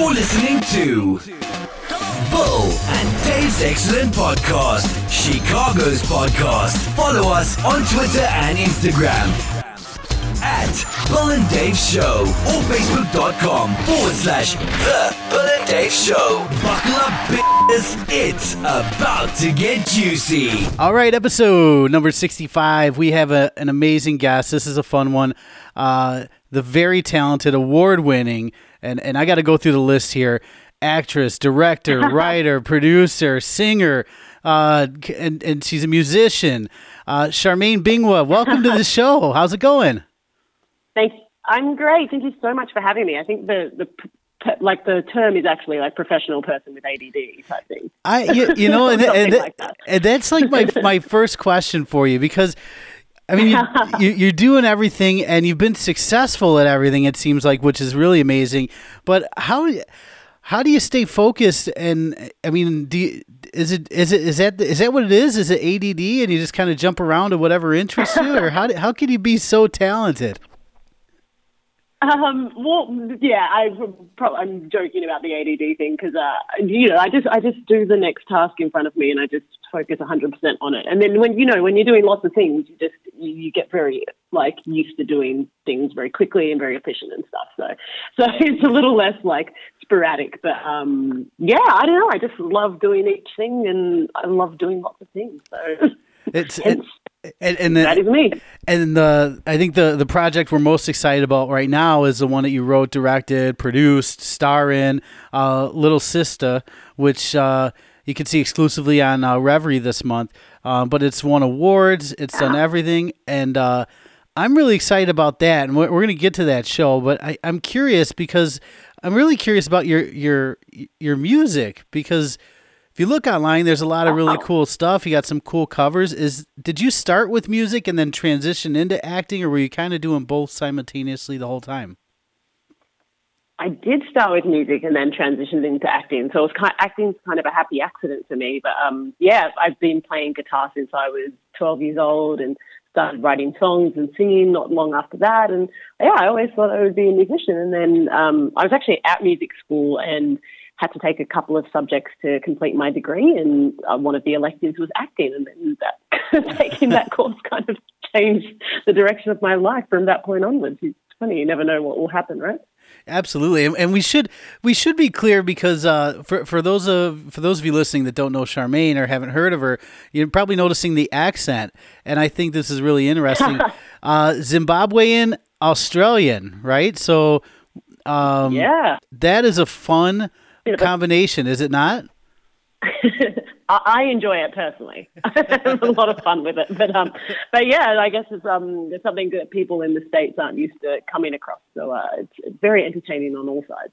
You're listening to Bill and Dave's Excellent Podcast, Chicago's podcast. Follow us on Twitter and Instagram at Bill and Dave Show or Facebook.com forward slash The Bill and Dave Show. Buckle up, bitches. It's about to get juicy. All right, episode number 65. We have a, an amazing guest. This is a fun one. Uh, the very talented, award winning, and, and I got to go through the list here actress, director, writer, producer, singer, uh, and, and she's a musician. Uh, Charmaine Bingwa, welcome to the show. How's it going? Thanks. I'm great. Thank you so much for having me. I think the the like the term is actually like professional person with ADD type thing. I you, you know and, and, like that. and that's like my my first question for you because I mean you, you you're doing everything and you've been successful at everything it seems like which is really amazing. But how how do you stay focused and I mean do you, is it is it is that is that what it is? Is it ADD and you just kind of jump around to whatever interests you? Or how do, how can you be so talented? Um, well, yeah, I I'm joking about the ADD thing because, uh, you know, I just I just do the next task in front of me and I just focus 100% on it. And then when you know when you're doing lots of things, you just you, you get very like used to doing things very quickly and very efficient and stuff. So so it's a little less like sporadic, but um, yeah, I don't know. I just love doing each thing and I love doing lots of things. So it's hence, and, and the, that is me. And the I think the the project we're most excited about right now is the one that you wrote, directed, produced, star in, uh, Little Sister, which uh, you can see exclusively on uh, Revry this month. Uh, but it's won awards, it's done everything, and uh, I'm really excited about that. And we're, we're going to get to that show, but I, I'm curious because I'm really curious about your your your music because if you look online, there's a lot of really cool stuff. You got some cool covers. Is did you start with music and then transition into acting, or were you kind of doing both simultaneously the whole time? I did start with music and then transitioned into acting. So it was kind of, acting's kind of a happy accident for me. But um, yeah, I've been playing guitar since I was 12 years old and started writing songs and singing not long after that. And yeah, I always thought I would be a musician. And then um, I was actually at music school and had to take a couple of subjects to complete my degree. And uh, one of the electives was acting. And then that taking that course kind of changed the direction of my life from that point onwards. It's funny, you never know what will happen, right? Absolutely, and, and we should we should be clear because uh, for for those of for those of you listening that don't know Charmaine or haven't heard of her, you're probably noticing the accent, and I think this is really interesting. uh, Zimbabwean Australian, right? So, um, Yeah. that is a fun combination, is it not? I I enjoy it personally. I have a lot of fun with it, but um, but yeah, I guess it's um, it's something that people in the states aren't used to coming across. So uh, it's, it's very entertaining on all sides.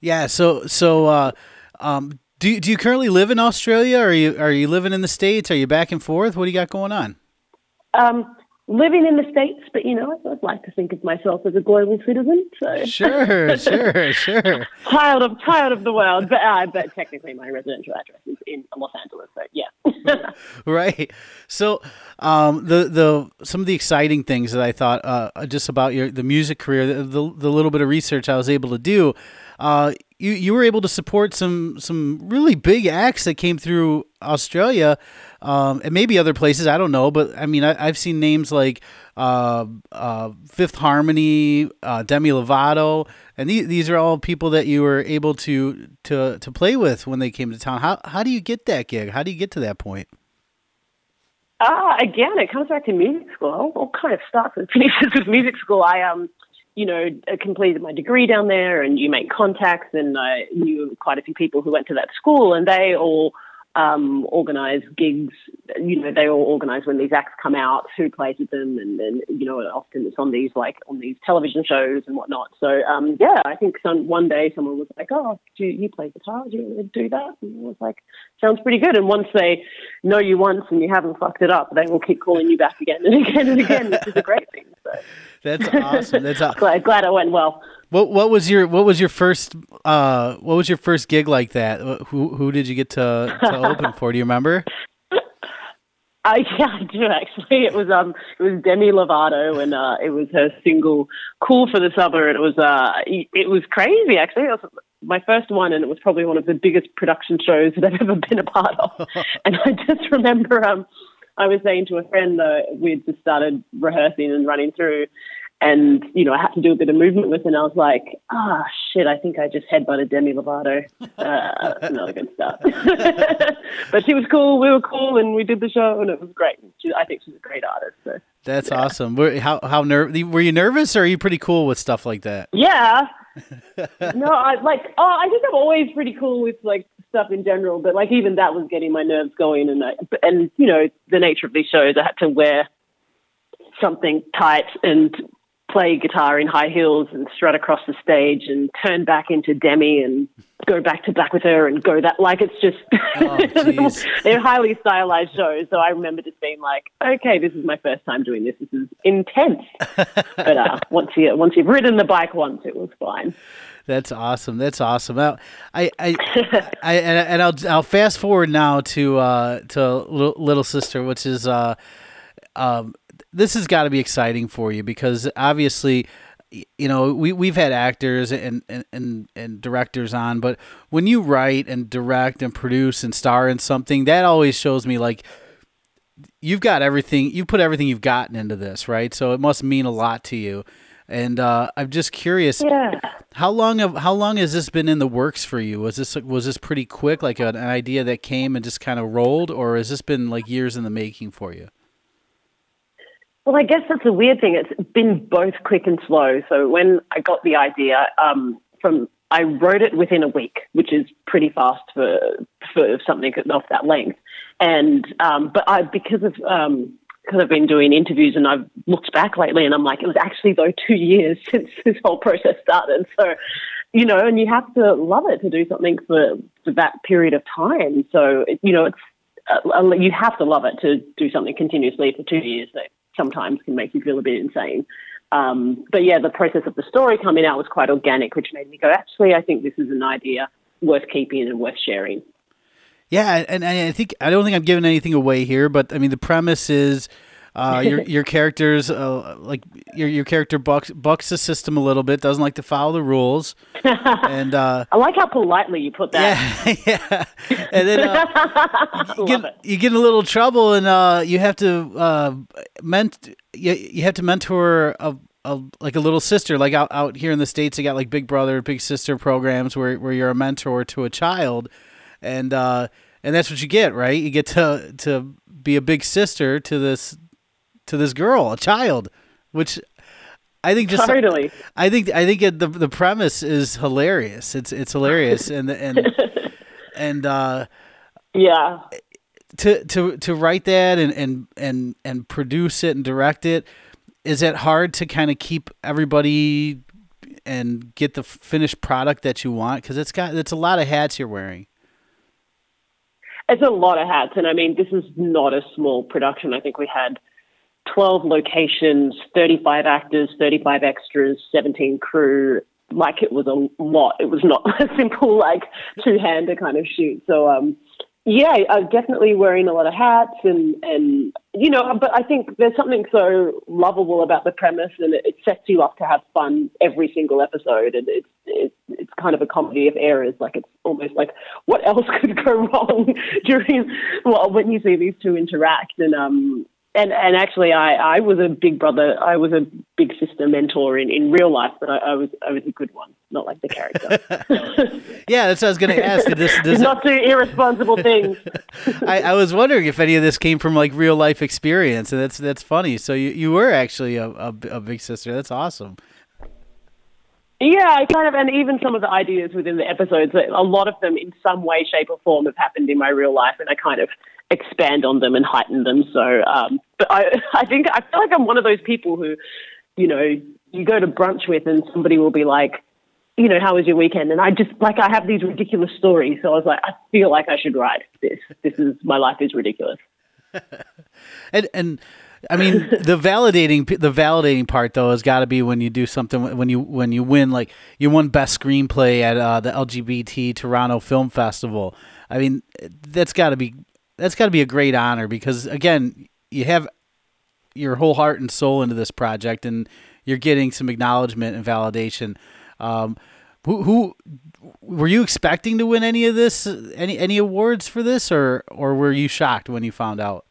Yeah. So so uh, um, do you- do you currently live in Australia? Or are you are you living in the states? Are you back and forth? What do you got going on? Um, living in the states, but you know, I'd like to think of myself as a global citizen. So Sure, sure, sure. child of child of the world, but uh, but technically my residential address is in Los Angeles. So yeah. right. So, um, the the some of the exciting things that I thought uh, just about your the music career, the, the the little bit of research I was able to do, uh, you you were able to support some some really big acts that came through Australia, um, and maybe other places. I don't know, but I mean, I, I've seen names like uh, uh, Fifth Harmony, uh, Demi Lovato, and these these are all people that you were able to to to play with when they came to town. How how do you get that gig? How do you get to that point? Ah, again, it comes back to music school. All, kind of starts and finishes with music school. I um, you know, uh, completed my degree down there, and you make contacts, and I knew quite a few people who went to that school, and they all um, organize gigs. You know, they all organize when these acts come out, who plays with them, and then you know, often it's on these like on these television shows and whatnot. So um, yeah, I think some one day someone was like, "Oh, do you, you play guitar? Do you want to do that?" And I was like, "Sounds pretty good." And once they know you once and you haven't fucked it up, they will keep calling you back again and again and again, which is a great thing. So That's awesome. That's aw- glad glad it went well. what. What was your What was your first uh What was your first gig like that? Who Who did you get to to open for? Do you remember? I yeah, I do actually. It was um, it was Demi Lovato, and uh, it was her single "Cool for the Summer." And it was uh, it was crazy actually. It was my first one, and it was probably one of the biggest production shows that I've ever been a part of. and I just remember um, I was saying to a friend uh, we'd just started rehearsing and running through, and you know I had to do a bit of movement with, it, and I was like, ah, oh, shit, I think I just headbutted Demi Lovato. Uh, another good start. but she was cool. We were cool, and we did the show, and it was great. She, I think she's a great artist. So. That's yeah. awesome. Were, how how ner- were you nervous, or are you pretty cool with stuff like that? Yeah. no, I like. Oh, I think I'm always pretty cool with like stuff in general, but like even that was getting my nerves going, and I, and you know the nature of these shows, I had to wear something tight and play guitar in high heels and strut across the stage and turn back into Demi and go back to back with her and go that like it's just oh, they're highly stylized shows. So I remember just being like, okay, this is my first time doing this. This is intense. but uh, once you once you've ridden the bike once, it was fine. That's awesome. That's awesome. I, I, I, I and, I'll I'll fast forward now to uh, to Little Sister, which is uh, um, this has got to be exciting for you because obviously you know we we've had actors and, and and and directors on but when you write and direct and produce and star in something that always shows me like you've got everything you put everything you've gotten into this right? So it must mean a lot to you. And uh, I'm just curious yeah. how long have how long has this been in the works for you? Was this was this pretty quick like an, an idea that came and just kind of rolled or has this been like years in the making for you well, I guess that's a weird thing. It's been both quick and slow. So when I got the idea um, from, I wrote it within a week, which is pretty fast for for something of that length. And um, but I because of um, because I've been doing interviews and I've looked back lately and I'm like, it was actually though two years since this whole process started. So, you know, and you have to love it to do something for, for that period of time. So, you know, it's uh, you have to love it to do something continuously for two years sometimes can make you feel a bit insane. Um, but yeah, the process of the story coming out was quite organic, which made me go, actually, I think this is an idea worth keeping and worth sharing. Yeah, and, and I think I don't think I'm giving anything away here, but I mean the premise is uh, your your character's uh, like your your character bucks bucks the system a little bit, doesn't like to follow the rules, and uh, I like how politely you put that. Yeah, yeah. And then uh, you, get, you get in a little trouble, and uh, you have to uh, ment you, you have to mentor a, a like a little sister. Like out out here in the states, you got like Big Brother, Big Sister programs where where you're a mentor to a child, and and that's what you get, right? You get to to be a big sister to this to this girl, a child, which I think just totally. I think I think it, the the premise is hilarious. It's it's hilarious and and and uh, yeah. To to to write that and and and and produce it and direct it is it hard to kind of keep everybody and get the finished product that you want because it's got it's a lot of hats you're wearing. It's a lot of hats, and I mean this is not a small production. I think we had 12 locations, 35 actors, 35 extras, 17 crew. Like it was a lot. It was not a simple, like, two hander kind of shoot. So, um, yeah, I'm definitely wearing a lot of hats and, and, you know, but I think there's something so lovable about the premise and it, it sets you up to have fun every single episode. And it's, it's, it's kind of a comedy of errors. Like it's almost like what else could go wrong during, well, when you see these two interact and, um, and and actually, I, I was a big brother. I was a big sister mentor in, in real life, but I, I was I was a good one, not like the character. yeah, that's what I was going to ask. Did this, does not do irresponsible things. I, I was wondering if any of this came from like real life experience, and that's that's funny. So you, you were actually a, a, a big sister. That's awesome. Yeah, I kind of, and even some of the ideas within the episodes, a lot of them in some way, shape, or form have happened in my real life, and I kind of expand on them and heighten them. So, um, but I, I think I feel like I'm one of those people who, you know, you go to brunch with and somebody will be like, you know, how was your weekend? And I just like I have these ridiculous stories, so I was like, I feel like I should write this. This is my life is ridiculous. and and I mean the validating the validating part though has got to be when you do something when you when you win like you won best screenplay at uh, the LGBT Toronto Film Festival. I mean that's got to be that's got to be a great honor because again, you have your whole heart and soul into this project, and you're getting some acknowledgement and validation. Um, Who, who were you expecting to win any of this, any any awards for this, or or were you shocked when you found out?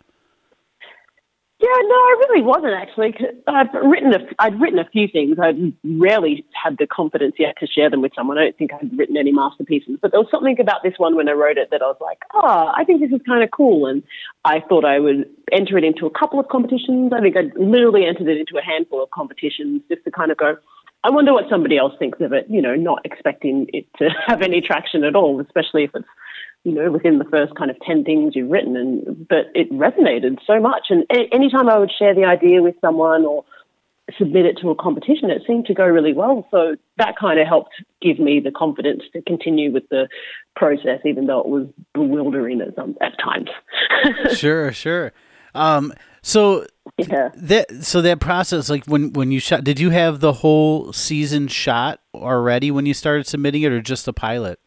Yeah, no, I really wasn't actually. I've written a, I'd written a few things. I'd rarely had the confidence yet to share them with someone. I don't think I'd written any masterpieces, but there was something about this one when I wrote it that I was like, oh, I think this is kind of cool. And I thought I would enter it into a couple of competitions. I think I literally entered it into a handful of competitions just to kind of go, I wonder what somebody else thinks of it, you know, not expecting it to have any traction at all, especially if it's you know, within the first kind of 10 things you've written. And, but it resonated so much. And a- anytime I would share the idea with someone or submit it to a competition, it seemed to go really well. So that kind of helped give me the confidence to continue with the process, even though it was bewildering at, some, at times. sure, sure. Um, so yeah. that so that process, like when when you shot, did you have the whole season shot already when you started submitting it, or just the pilot?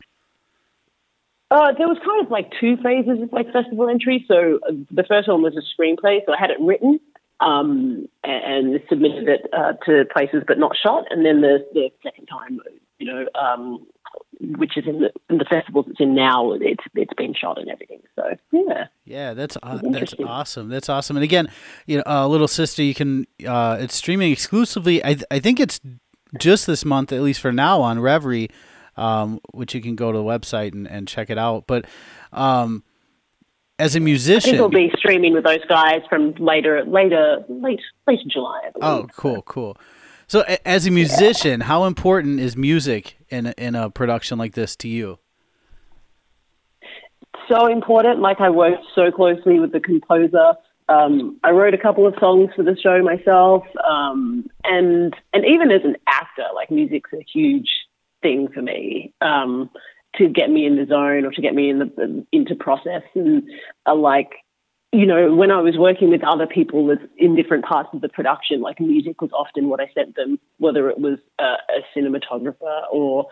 Uh, there was kind of like two phases of like festival entry. So uh, the first one was a screenplay, so I had it written um, and, and, submitted it uh, to places but not shot. And then the, the second time, you know, um, which is in the, in the festivals it's in now, it's it's been shot and everything. So yeah, yeah, that's uh, that's awesome. That's awesome. And again, you know, uh, little sister, you can uh, it's streaming exclusively. I I think it's just this month, at least for now, on Revry um, which you can go to the website and, and check it out. But um, as a musician, I think we'll be streaming with those guys from later, later, late, late July. Oh, cool, cool. So, as a musician, yeah. how important is music in a, in a production like this to you? So important. Like I worked so closely with the composer. Um, I wrote a couple of songs for the show myself, um, and and even as an actor, like music's a huge thing for me um, to get me in the zone or to get me in the into process and uh, like you know when I was working with other people in different parts of the production like music was often what I sent them whether it was a, a cinematographer or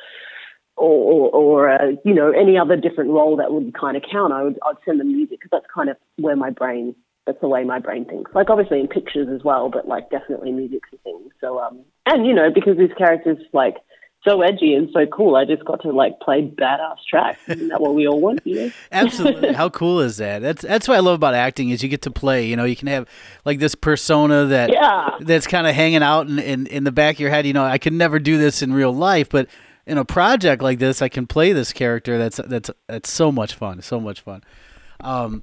or, or, or uh, you know any other different role that would kind of count I would I'd send them music because that's kind of where my brain that's the way my brain thinks. Like obviously in pictures as well, but like definitely music's a thing. So um and you know because these characters like so edgy and so cool. I just got to like play badass tracks. Isn't that what we all want? You know? Absolutely. How cool is that? That's that's what I love about acting is you get to play. You know, you can have like this persona that yeah. that's kind of hanging out in, in in the back of your head. You know, I could never do this in real life, but in a project like this, I can play this character. That's that's that's so much fun. So much fun. Um,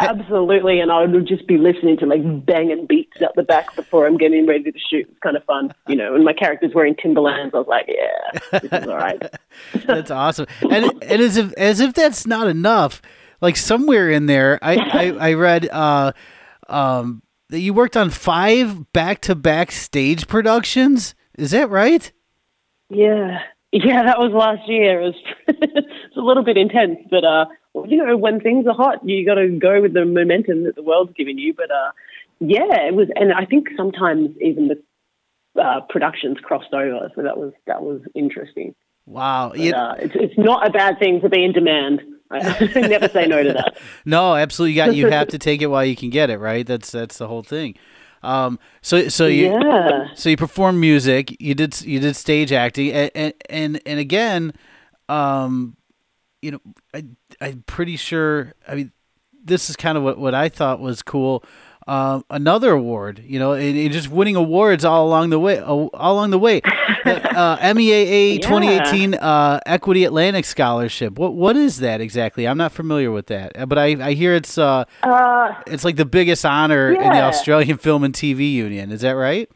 Absolutely, and I would just be listening to like banging beats at the back before I'm getting ready to shoot. It's kind of fun, you know. And my character's wearing Timberlands. I was like, yeah, this is all right. that's awesome. And and as if as if that's not enough, like somewhere in there, I I, I read uh, um, that you worked on five back to back stage productions. Is that right? Yeah, yeah, that was last year. It was it's a little bit intense, but uh, you know, when things are hot, you got to go with the momentum that the world's giving you. But uh, yeah, it was, and I think sometimes even the uh, productions crossed over, so that was that was interesting. Wow, but, uh, it's it's not a bad thing to be in demand. I never say no to that. no, absolutely. You got you have to take it while you can get it. Right. That's that's the whole thing. Um, so so you yeah. so you perform music. You did you did stage acting, and and and, and again, um, you know, I I'm pretty sure. I mean, this is kind of what what I thought was cool. Um, another award, you know, and, and, just winning awards all along the way, all along the way. uh, MEAA yeah. 2018 uh, Equity Atlantic Scholarship. What what is that exactly? I'm not familiar with that, uh, but I, I hear it's uh, uh it's like the biggest honor yeah. in the Australian Film and TV Union. Is that right?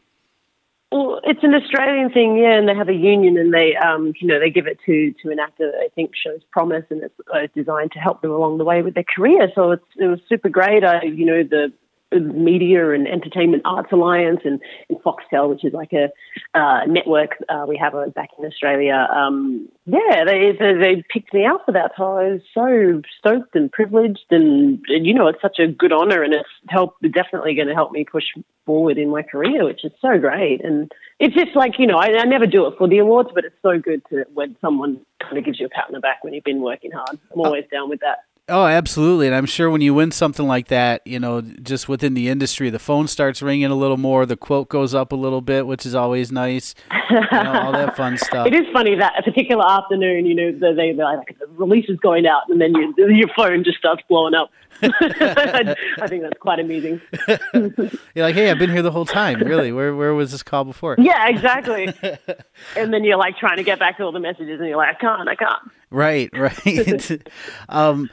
Well, it's an Australian thing, yeah, and they have a union, and they, um, you know, they give it to to an actor that they think shows promise, and it's uh, designed to help them along the way with their career. So it's it was super great. I, you know, the Media and Entertainment Arts Alliance and, and Foxtel, which is like a uh, network uh, we have back in Australia. Um, yeah, they, they, they picked me out for that. So I was so stoked and privileged, and, and you know, it's such a good honor, and it's help definitely going to help me push forward in my career, which is so great. And it's just like you know, I, I never do it for the awards, but it's so good to when someone kind of gives you a pat on the back when you've been working hard. I'm always uh, down with that. Oh, absolutely. And I'm sure when you win something like that, you know, just within the industry, the phone starts ringing a little more, the quote goes up a little bit, which is always nice. You know, all that fun stuff. It is funny that a particular afternoon, you know, the, they, like, the release is going out and then you, your phone just starts blowing up. I, I think that's quite amusing. you're like, hey, I've been here the whole time. Really? Where, where was this call before? Yeah, exactly. and then you're like trying to get back to all the messages and you're like, I can't, I can't. Right, right. um,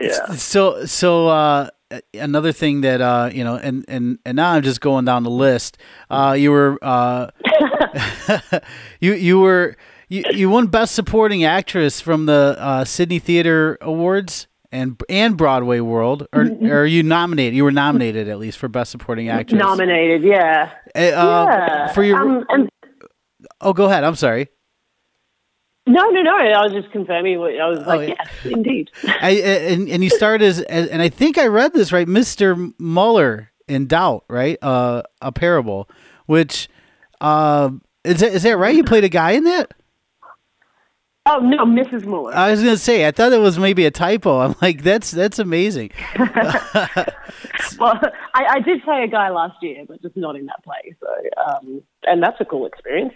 Yeah. So, so uh, another thing that uh, you know, and and and now I'm just going down the list. Uh, you were uh, you you were you, you won Best Supporting Actress from the uh, Sydney Theater Awards and and Broadway World, or or you nominated? You were nominated at least for Best Supporting Actress. Nominated, yeah. Uh, yeah. For your Um, and oh, go ahead. I'm sorry. No, no, no. I was just confirming. What, I was like, Oh, yeah. yes, indeed. I, and and you started as, as and I think I read this right, Mister Muller in Doubt, right? Uh, a parable, which uh, is that, is that right? You played a guy in that. Oh no, Mrs. Muller. I was gonna say I thought it was maybe a typo. I'm like that's that's amazing. well, I, I did play a guy last year, but just not in that play. So, um, and that's a cool experience.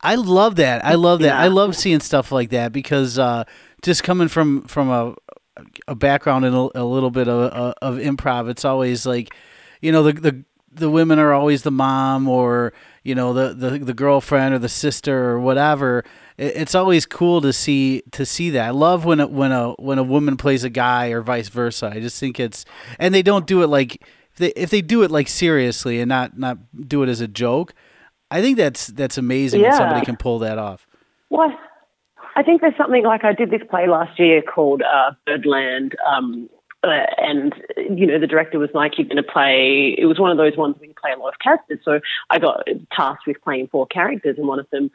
I love that. I love that. Yeah. I love seeing stuff like that because uh, just coming from from a a background and a, a little bit of of improv, it's always like, you know, the the the women are always the mom or you know the the, the girlfriend or the sister or whatever. It, it's always cool to see to see that. I love when a, when a when a woman plays a guy or vice versa. I just think it's and they don't do it like if they if they do it like seriously and not not do it as a joke. I think that's that's amazing when Yeah. somebody can pull that off. Well, I think there's something like I did this play last year called uh, Birdland, um, uh, and you know the director was like, "You're going to play." It was one of those ones where you play a lot of characters. So I got tasked with playing four characters, and one of them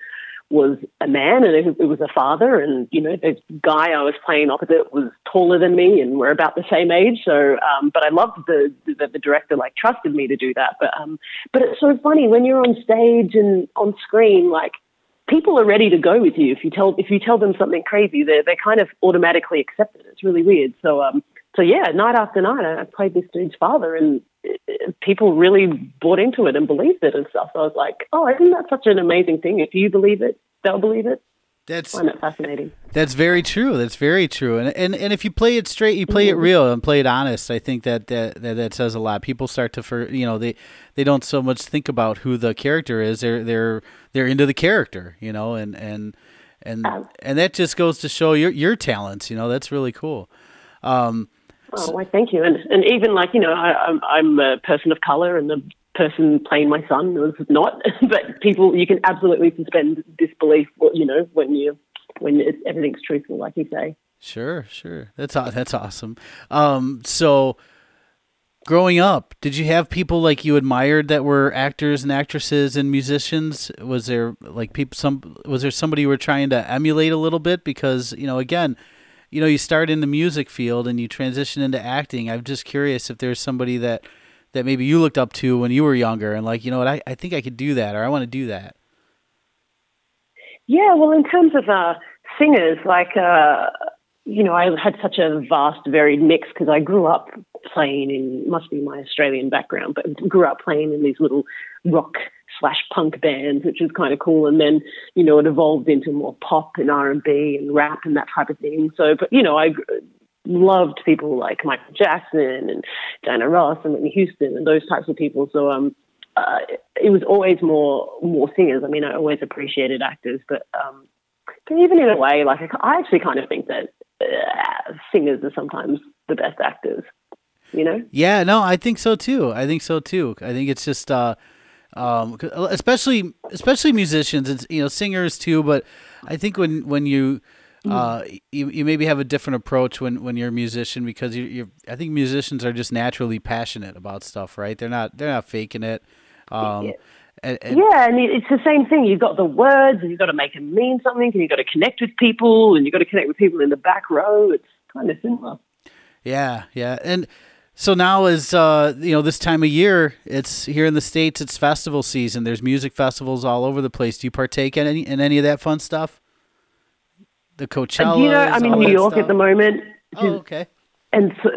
was a man, and it, was a father, and you know the guy I was playing opposite was taller than me, and we're about the same age. So, um, but I loved the that the director like trusted me to do that. But um, but it's so funny when you're on stage and on screen, like people are ready to go with you if you tell if you tell them something crazy they're, they're kind of automatically accept it it's really weird so um so yeah night after night i played this dude's father and people really bought into it and believed it and stuff so i was like oh isn't that such an amazing thing if you believe it they'll believe it That's i find it fascinating that's very true. That's very true. And and, and if you play it straight, you play it real and play it honest. I think that that, that that says a lot. People start to for you know they they don't so much think about who the character is. They're they're they're into the character, you know, and and and and that just goes to show your your talents. You know, that's really cool. Um, oh why thank you and and even like you know I, i'm i'm a person of color and the person playing my son was not but people you can absolutely suspend disbelief you know when you when it's, everything's truthful like you say Sure, sure. That's that's awesome. Um, so, growing up, did you have people like you admired that were actors and actresses and musicians? Was there like people some was there somebody you were trying to emulate a little bit because you know again, you know you start in the music field and you transition into acting. I'm just curious if there's somebody that that maybe you looked up to when you were younger and like you know what I, I think I could do that or I want to do that. Yeah, well, in terms of uh, singers, like, uh, you know, I had such a vast, varied mix because I grew up playing in, must be my Australian background, but grew up playing in these little rock slash punk bands, which was kind of cool. And then, you know, it evolved into more pop and R&B and rap and that type of thing. So, but, you know, I loved people like Michael Jackson and Diana Ross and Whitney Houston and those types of people. So, um, uh, it was always more more singers. I mean, I always appreciated actors, but um, but even in a way, like I actually kind of think that uh, singers are sometimes the best actors. You know? Yeah, no, I think so too. I think so too. I think it's just, uh, um, 'cause- especially especially musicians, it's you know singers too. But I think when when you uh, you, you maybe have a different approach when, when you're a musician because you you're I think musicians are just naturally passionate about stuff, right? They're not they're not faking it. Um, Yeah. and, and- Yeah, and it's the same thing. You've got the words, and you've got to make them mean something, and you've got to connect with people, and you've got to connect with people in the back row. It's kind of similar. Yeah, yeah. And so now is uh you know this time of year, it's here in the states, it's festival season. There's music festivals all over the place. Do you partake in any in any of that fun stuff? The Coachella. And, you know, I'm in New York at the moment. Oh, okay. and so,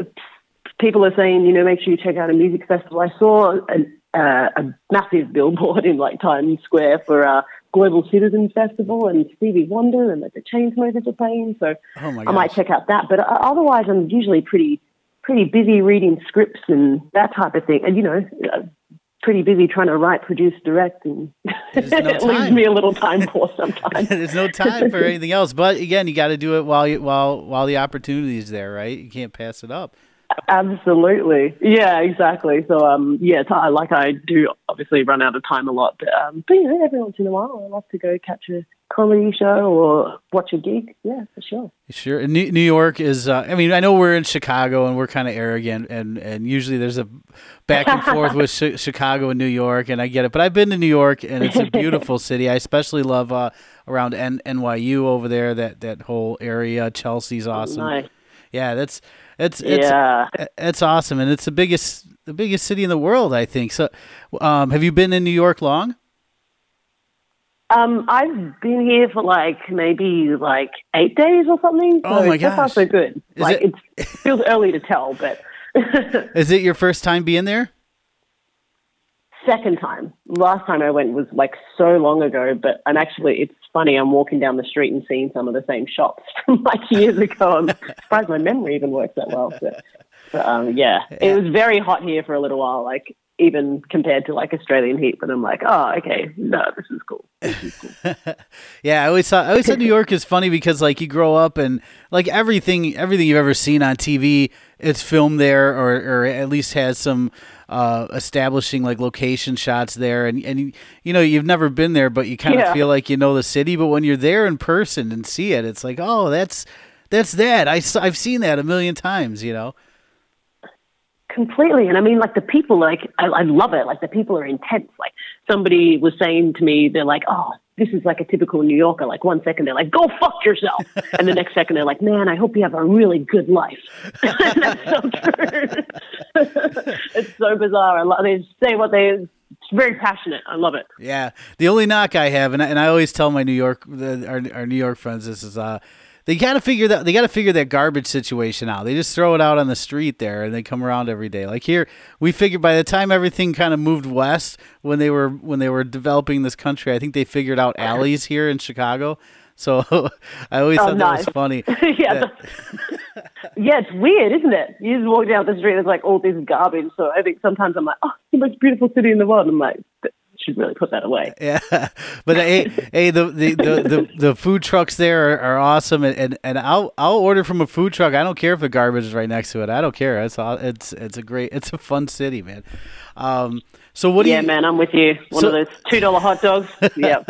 people are saying, you know, make sure you check out a music festival. I saw an, uh, a massive billboard in like Times Square for a Global Citizen Festival, and Stevie Wonder and like the Chainsmokers are playing. So Oh I might check out that. But uh, otherwise, I'm usually pretty pretty busy reading scripts and that type of thing, and you know. Pretty busy trying to write, produce, direct, and no it leaves me a little time poor sometimes. There's no time for anything else. But again, you got to do it while you while while the opportunity is there, right? You can't pass it up. Absolutely. Yeah, exactly. So, um, yeah, I like I do obviously run out of time a lot, but, um, but you know, every once in a while, I love to go catch a comedy show or watch a gig. Yeah, for sure. Sure. New, New York is. Uh, I mean, I know we're in Chicago and we're kind of arrogant, and and usually there's a back and forth with Chi- Chicago and New York, and I get it. But I've been to New York, and it's a beautiful city. I especially love uh, around N- NYU over there. That that whole area. Chelsea's awesome. Nice. Yeah, that's it's it's Yeah. it's awesome, and it's the biggest the biggest city in the world, I think. So, um, have you been in New York long? Um, I've been here for like maybe like eight days or something. So Oh my so far gosh. so good. Is like it- it's, feels early to tell, but Is it your first time being there? second time. Last time I went was like so long ago, but I'm actually, it's funny, I'm walking down the street and seeing some of the same shops from like years ago. I'm surprised my memory even works that well. But, but um, yeah, it was very hot here for a little while, like even compared to like Australian heat. But I'm like, oh, okay, no, this is cool. This is cool. Yeah, I always thought I always thought New York is funny because like you grow up and like everything everything you've ever seen on TV, it's filmed there or or at least has some uh, establishing like location shots there, and and you know you've never been there, but you kind of Yeah. feel like you know the city. But when you're there in person and see it, it's like oh that's that's that I've seen that a million times, you know. Completely. And I mean, like the people, like, I, I love it. Like the people are intense. Like somebody was saying to me, they're like, oh, this is like a typical New Yorker. Like one second they're like, go fuck yourself. And the next second they're like, man, I hope you have a really good life. That's so true. it's so bizarre. I love, they say what they, it's very passionate. I love it. Yeah, the only knock I have, and I, and I always tell my New York, the, our our New York friends, this is uh, they got to figure that they got to figure that garbage situation out. They just throw it out on the street there, and they come around every day. Like here, we figured by the time everything kind of moved west, when they were when they were developing this country, I think they figured out alleys here in Chicago. So I always Oh, thought that was funny. yeah. that- yeah, it's weird, isn't it? You just walk down the street, and there's like all this garbage. So I think sometimes I'm like, oh, the most beautiful city in the world. I'm like, should really put that away. Yeah, but hey, hey, the the, the, the, food trucks there are, are awesome, and, and, and I'll I'll order from a food truck. I don't care if the garbage is right next to it. I don't care. It's all, it's it's a great, it's a fun city, man. Um, so what do you Yeah, you? man, I'm with you. One So- of those two dollar hot dogs. yeah.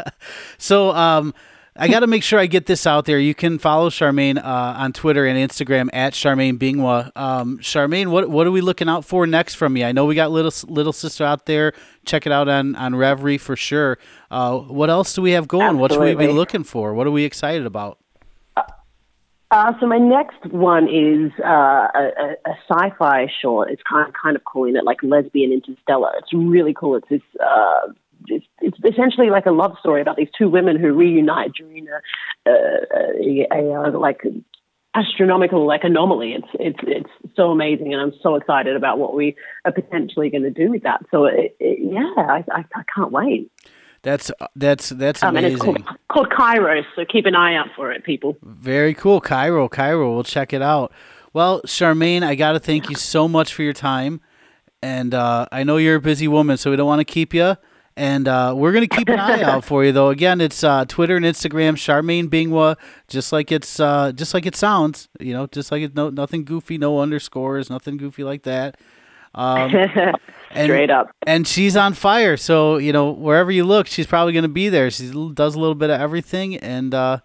So um, I got to make sure I get this out there. You can follow Charmaine uh, on Twitter and Instagram at Charmaine Bingwa. Um, Charmaine, what what are we looking out for next from you? I know we got little little sister out there. Check it out on on Revry for sure. Uh, what else do we have going? What should we be looking for? What are we excited about? Uh, so my next one is uh, a, a, a sci-fi short. It's kind of, kind of calling it like lesbian interstellar. It's really cool. It's this. Uh, it's, it's essentially like a love story about these two women who reunite during a, a, a, a, like astronomical like anomaly. It's it's it's so amazing, and I'm so excited about what we are potentially going to do with that. So it, it, yeah, I, I, I can't wait. That's that's that's Um, and it's amazing. called, called Kairos, so keep an eye out for it, people. Very cool, Cairo. Cairo, we'll check it out. Well, Charmaine, I got to thank you so much for your time, and uh, I know you're a busy woman, so we don't want to keep you. And uh, we're gonna keep an eye out for you, though. Again, it's uh, Twitter and Instagram, Charmaine Bingwa, just like it's uh, just like it sounds. You know, just like it's no nothing goofy, no underscores, nothing goofy like that. Um, and, Straight up. and she's on fire. So you know, wherever you look, she's probably going to be there. She does a little bit of everything, and uh,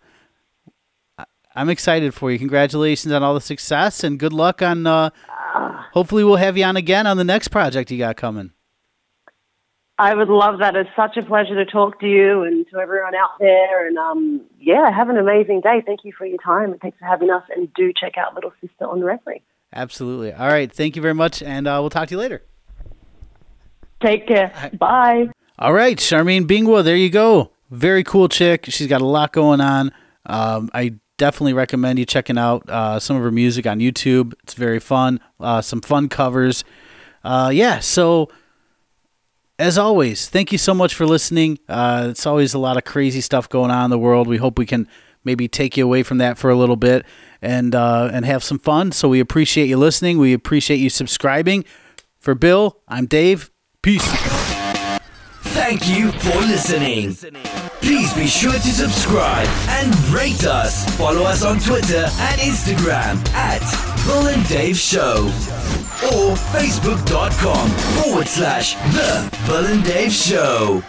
I'm excited for you. Congratulations on all the success, and good luck on. Uh, hopefully, we'll have you on again on the next project you got coming. I would love that. It's such a pleasure to talk to you and to everyone out there. And um, yeah, have an amazing day. Thank you for your time and thanks for having us. And do check out Little Sister on the referee. Absolutely. All right. Thank you very much, and uh, we'll talk to you later. Take care. Bye. All right, Charmaine Bingwa, there you go. Very cool chick. She's got a lot going on. Um, I definitely recommend you checking out uh, some of her music on YouTube. It's very fun. Uh, some fun covers. Uh, yeah, so as always, thank you so much for listening. Uh, it's always a lot of crazy stuff going on in the world. We hope we can maybe take you away from that for a little bit and uh, and have some fun. So we appreciate you listening. We appreciate you subscribing. For Bill, I'm Dave. Peace. Thank you for listening. Please be sure to subscribe and rate us. Follow us on Twitter and Instagram at Bill and Dave Show or facebook.com forward slash The Bill and Dave Show.